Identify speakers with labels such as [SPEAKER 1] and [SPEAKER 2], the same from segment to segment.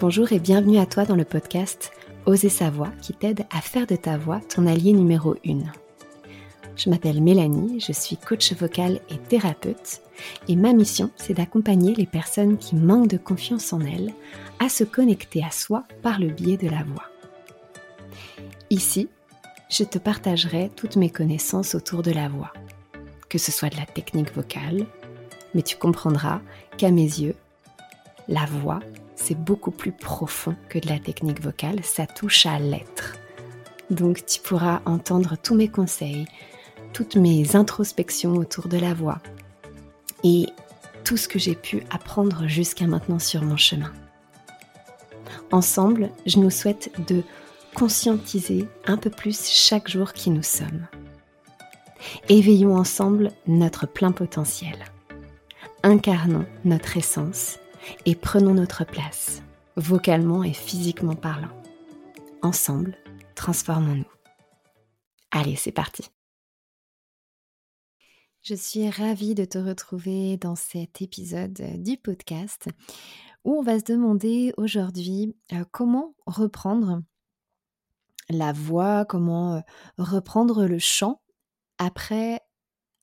[SPEAKER 1] Bonjour et bienvenue à toi dans le podcast Oser sa voix qui t'aide à faire de ta voix ton allié numéro 1. Je m'appelle Mélanie, je suis coach vocal et thérapeute et ma mission c'est d'accompagner les personnes qui manquent de confiance en elles à se connecter à soi par le biais de la voix. Ici, je te partagerai toutes mes connaissances autour de la voix, que ce soit de la technique vocale, mais tu comprendras qu'à mes yeux, la voix c'est beaucoup plus profond que de la technique vocale, ça touche à l'être. Donc tu pourras entendre tous mes conseils, toutes mes introspections autour de la voix et tout ce que j'ai pu apprendre jusqu'à maintenant sur mon chemin. Ensemble, je nous souhaite de conscientiser un peu plus chaque jour qui nous sommes. Éveillons ensemble notre plein potentiel. Incarnons notre essence et prenons notre place, vocalement et physiquement parlant. Ensemble, transformons-nous. Allez, c'est parti. Je suis ravie de te retrouver dans cet épisode du podcast où on va se demander aujourd'hui euh, comment reprendre la voix, comment euh, reprendre le chant après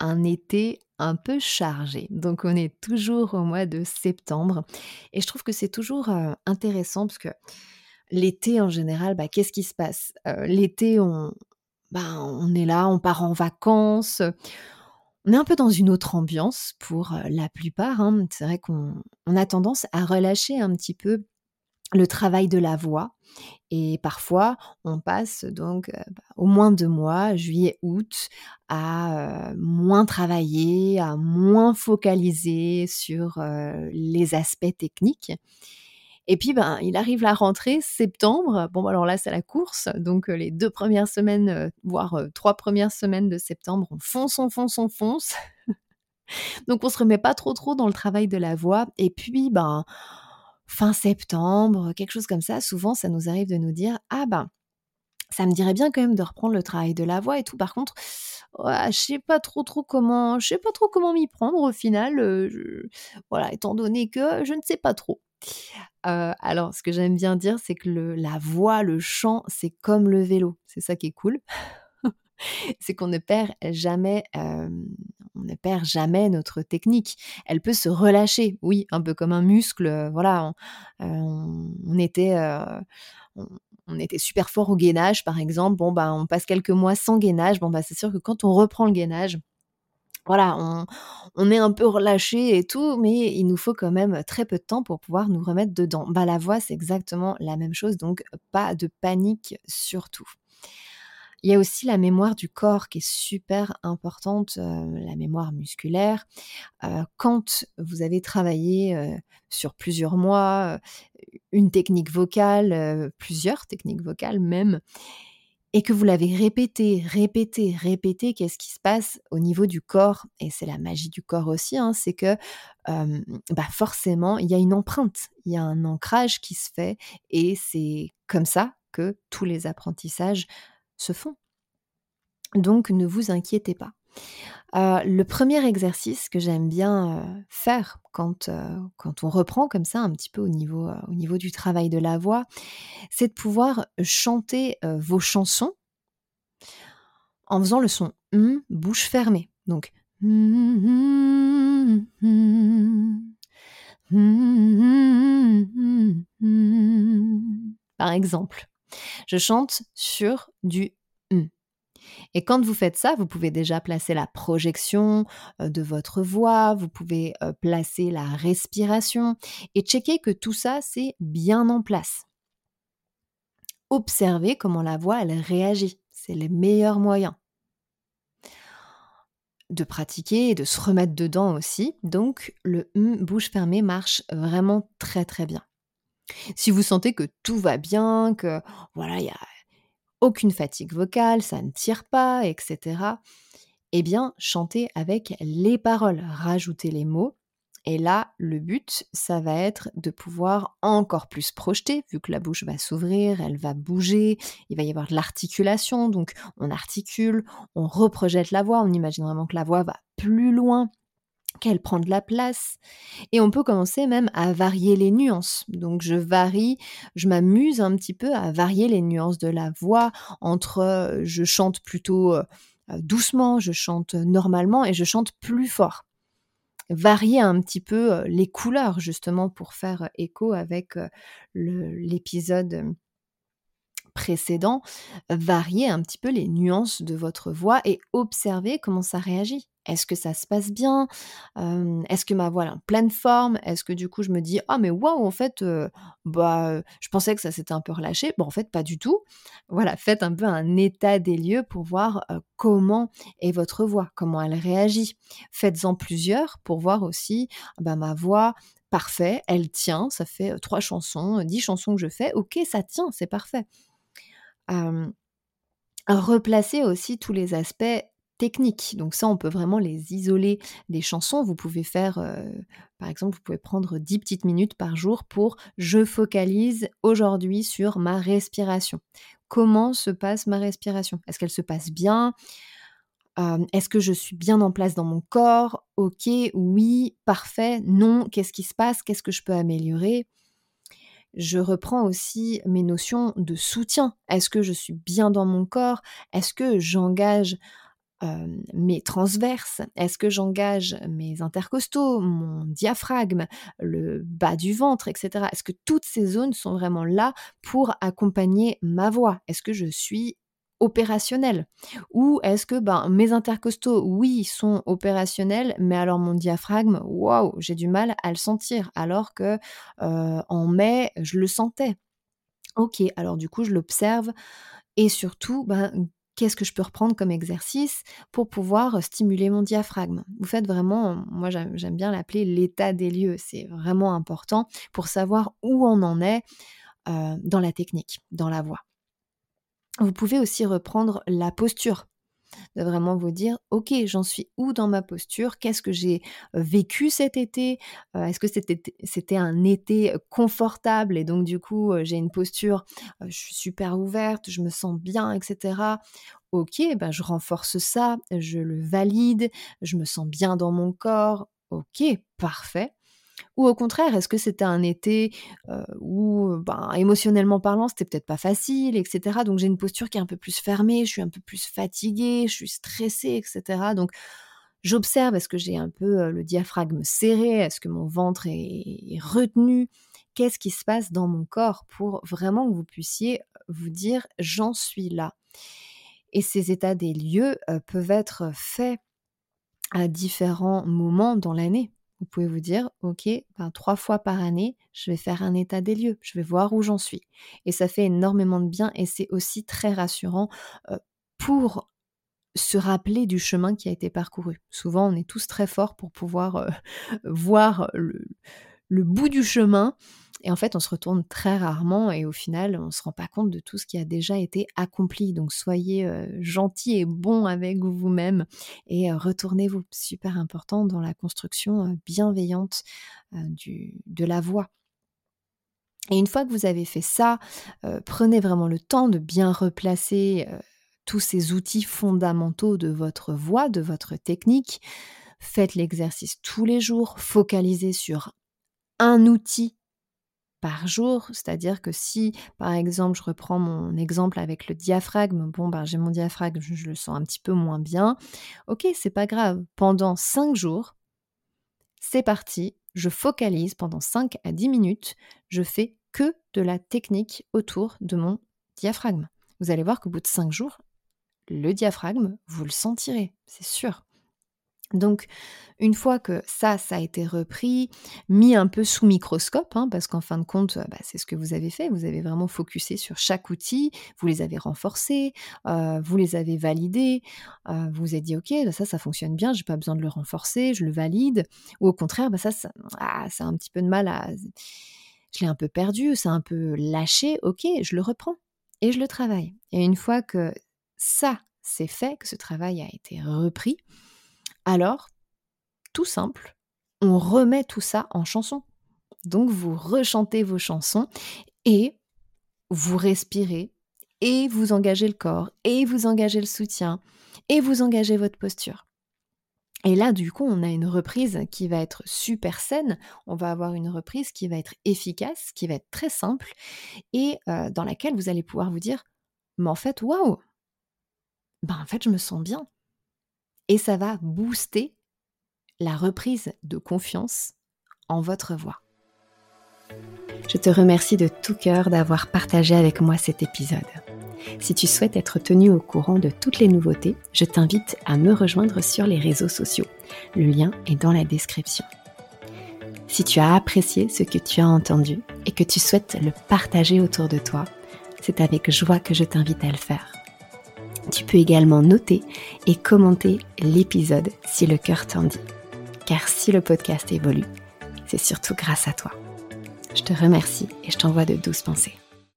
[SPEAKER 1] un été un peu chargé. Donc on est toujours au mois de septembre et je trouve que c'est toujours intéressant parce que l'été en général, bah, qu'est-ce qui se passe? L'été, on, bah, on est là, on part en vacances. On est un peu dans une autre ambiance pour la plupart. Hein. C'est vrai qu'on a tendance à relâcher un petit peu le travail de la voix. Et parfois, on passe donc euh, bah, au moins deux mois, juillet, août, à moins travailler, à moins focaliser sur les aspects techniques. Et puis, ben, il arrive la rentrée, septembre. Bon, alors là, c'est la course. Donc, les deux premières semaines, voire trois premières semaines de septembre, on fonce, on fonce, on fonce. donc, on se remet pas trop, trop dans le travail de la voix. Et puis, ben, fin septembre, quelque chose comme ça, souvent ça nous arrive de nous dire ah ben ça me dirait bien quand même de reprendre le travail de la voix et tout. Par contre, je sais pas trop trop comment, je sais pas trop comment m'y prendre au final. Euh, voilà, étant donné que je ne sais pas trop. Euh, alors, ce que j'aime bien dire, c'est que la voix, le chant, c'est comme le vélo. C'est ça qui est cool. c'est qu'on ne perd jamais, on ne perd jamais notre technique. Elle peut se relâcher, oui, un peu comme un muscle. Voilà, on, était, on, était super fort au gainage, par exemple. Bon, bah, on passe quelques mois sans gainage. Bon, bah, c'est sûr que quand on reprend le gainage, voilà, on, on, est un peu relâché et tout, mais il nous faut quand même très peu de temps pour pouvoir nous remettre dedans. Bah, la voix, c'est exactement la même chose, donc pas de panique surtout. Il y a aussi la mémoire du corps qui est super importante, euh, la mémoire musculaire. Euh, quand vous avez travaillé euh, sur plusieurs mois, une technique vocale, plusieurs techniques vocales même, et que vous l'avez répété, répété, répété, qu'est-ce qui se passe au niveau du corps? Et c'est la magie du corps aussi, hein, c'est que bah forcément, il y a une empreinte, il y a un ancrage qui se fait, et c'est comme ça que tous les apprentissages se font. Donc ne vous inquiétez pas. Euh, le premier exercice que j'aime bien euh, faire quand, euh, quand on reprend comme ça un petit peu au niveau, au niveau du travail de la voix, c'est de pouvoir chanter vos chansons en faisant le son hum, bouche fermée. Donc par exemple, je chante sur du hum. Et quand vous faites ça, vous pouvez déjà placer la projection euh, de votre voix, vous pouvez euh, placer la respiration et checker que tout ça, c'est bien en place. Observez comment la voix, elle réagit. C'est le meilleur moyen de pratiquer et de se remettre dedans aussi. Donc le hum bouche fermée marche vraiment très très bien. Si vous sentez que tout va bien, que voilà, il y a aucune fatigue vocale, ça ne tire pas, etc. Eh bien, chantez avec les paroles, rajoutez les mots. Et là, le but, ça va être de pouvoir encore plus projeter, vu que la bouche va s'ouvrir, elle va bouger, il va y avoir de l'articulation, donc on articule, on reprojette la voix, on imagine vraiment que la voix va plus loin qu'elle prend de la place. Et on peut commencer même à varier les nuances. Donc je varie, je m'amuse un petit peu à varier les nuances de la voix entre euh, je chante plutôt euh, doucement, je chante normalement et je chante plus fort. Varier un petit peu euh, les couleurs justement pour faire écho avec l'épisode précédent, varier un petit peu les nuances de votre voix et observer comment ça réagit. Est-ce que ça se passe bien? Est-ce que ma voix est en pleine forme? Est-ce que du coup je me dis ah mais waouh en fait bah je pensais que ça s'était un peu relâché. Bon en fait pas du tout. Voilà faites un peu un état des lieux pour voir comment est votre voix, comment elle réagit. Faites-en plusieurs pour voir aussi bah, ma voix parfait, elle tient. Ça fait trois chansons, dix chansons que je fais. Ok ça tient, c'est parfait. replacer aussi tous les aspects techniques. Donc ça, on peut vraiment les isoler des chansons. Vous pouvez faire, euh, par exemple, vous pouvez prendre 10 petites minutes par jour pour je focalise aujourd'hui sur ma respiration. Comment se passe ma respiration? Est-ce qu'elle se passe bien? Euh, Est-ce que je suis bien en place dans mon corps? Ok, oui, parfait, non, qu'est-ce qui se passe? Qu'est-ce que je peux améliorer? Je reprends aussi mes notions de soutien. Est-ce que je suis bien dans mon corps? Est-ce que j'engage mes transverses Est-ce que j'engage mes intercostaux, mon diaphragme, le bas du ventre, etc. Est-ce que toutes ces zones sont vraiment là pour accompagner ma voix? Est-ce que je suis opérationnel Ou est-ce que ben, mes intercostaux, oui, sont opérationnels, mais alors mon diaphragme, waouh, j'ai du mal à le sentir, alors que en mai, je le sentais. Ok, alors du coup, je l'observe et surtout, ben, qu'est-ce que je peux reprendre comme exercice pour pouvoir stimuler mon diaphragme. Vous faites vraiment, moi j'aime bien l'appeler l'état des lieux, c'est vraiment important pour savoir où on en est dans la technique, dans la voix. Vous pouvez aussi reprendre la posture de vraiment vous dire, ok, j'en suis où dans ma posture? Qu'est-ce que j'ai vécu cet été? Est-ce que c'était un été confortable? Et donc du coup j'ai une posture, je suis super ouverte, je me sens bien, etc. Ok, ben je renforce ça, je le valide, je me sens bien dans mon corps. Ok, parfait. Ou au contraire, est-ce que c'était un été où, ben, émotionnellement parlant, c'était peut-être pas facile, etc. Donc j'ai une posture qui est un peu plus fermée, je suis un peu plus fatiguée, je suis stressée, etc. Donc j'observe, est-ce que j'ai un peu le diaphragme serré, est-ce que mon ventre est, retenu, qu'est-ce qui se passe dans mon corps pour vraiment que vous puissiez vous dire j'en suis là? Et ces états des lieux peuvent être faits à différents moments dans l'année. Vous pouvez vous dire, ok, ben, trois fois par année, je vais faire un état des lieux, je vais voir où j'en suis. Et ça fait énormément de bien et c'est aussi très rassurant pour se rappeler du chemin qui a été parcouru. Souvent, on est tous très forts pour pouvoir voir le, bout du chemin et en fait, on se retourne très rarement et au final, on ne se rend pas compte de tout ce qui a déjà été accompli. Donc, soyez euh, gentil et bon avec vous-même et euh, retournez-vous. Super important dans la construction euh, bienveillante du, de la voix. Et une fois que vous avez fait ça, prenez vraiment le temps de bien replacer tous ces outils fondamentaux de votre voix, de votre technique. Faites l'exercice tous les jours, focalisez sur un outil par jour, c'est-à-dire que si, par exemple, je reprends mon exemple avec le diaphragme, bon, ben, j'ai mon diaphragme, je, le sens un petit peu moins bien, ok, c'est pas grave, pendant 5 jours, c'est parti, je focalise pendant 5 à 10 minutes, je fais que de la technique autour de mon diaphragme. Vous allez voir qu'au bout de 5 jours, le diaphragme, vous le sentirez, c'est sûr. Donc, une fois que ça, ça a été repris, mis un peu sous microscope, hein, parce qu'en fin de compte, bah, c'est ce que vous avez fait, vous avez vraiment focusé sur chaque outil, vous les avez renforcés, euh, vous les avez validés, euh, vous vous êtes dit, ok, bah, ça, ça fonctionne bien, j'ai pas besoin de le renforcer, je le valide, ou au contraire, bah, ça, ça, ah, ça a un petit peu de mal à... Je l'ai un peu perdu, c'est un peu lâché, ok, je le reprends et je le travaille. Et une fois que ça, c'est fait, que ce travail a été repris, alors, tout simple, on remet tout ça en chanson. Donc vous rechantez vos chansons et vous respirez et vous engagez le corps et vous engagez le soutien et vous engagez votre posture. Et là, du coup, on a une reprise qui va être super saine, on va avoir une reprise qui va être efficace, qui va être très simple, et dans laquelle vous allez pouvoir vous dire, mais en fait, waouh, ben en fait, je me sens bien. Et ça va booster la reprise de confiance en votre voix. Je te remercie de tout cœur d'avoir partagé avec moi cet épisode. Si tu souhaites être tenu au courant de toutes les nouveautés, je t'invite à me rejoindre sur les réseaux sociaux. Le lien est dans la description. Si tu as apprécié ce que tu as entendu et que tu souhaites le partager autour de toi, c'est avec joie que je t'invite à le faire. Tu peux également noter et commenter l'épisode si le cœur t'en dit. Car si le podcast évolue, c'est surtout grâce à toi. Je te remercie et je t'envoie de douces pensées.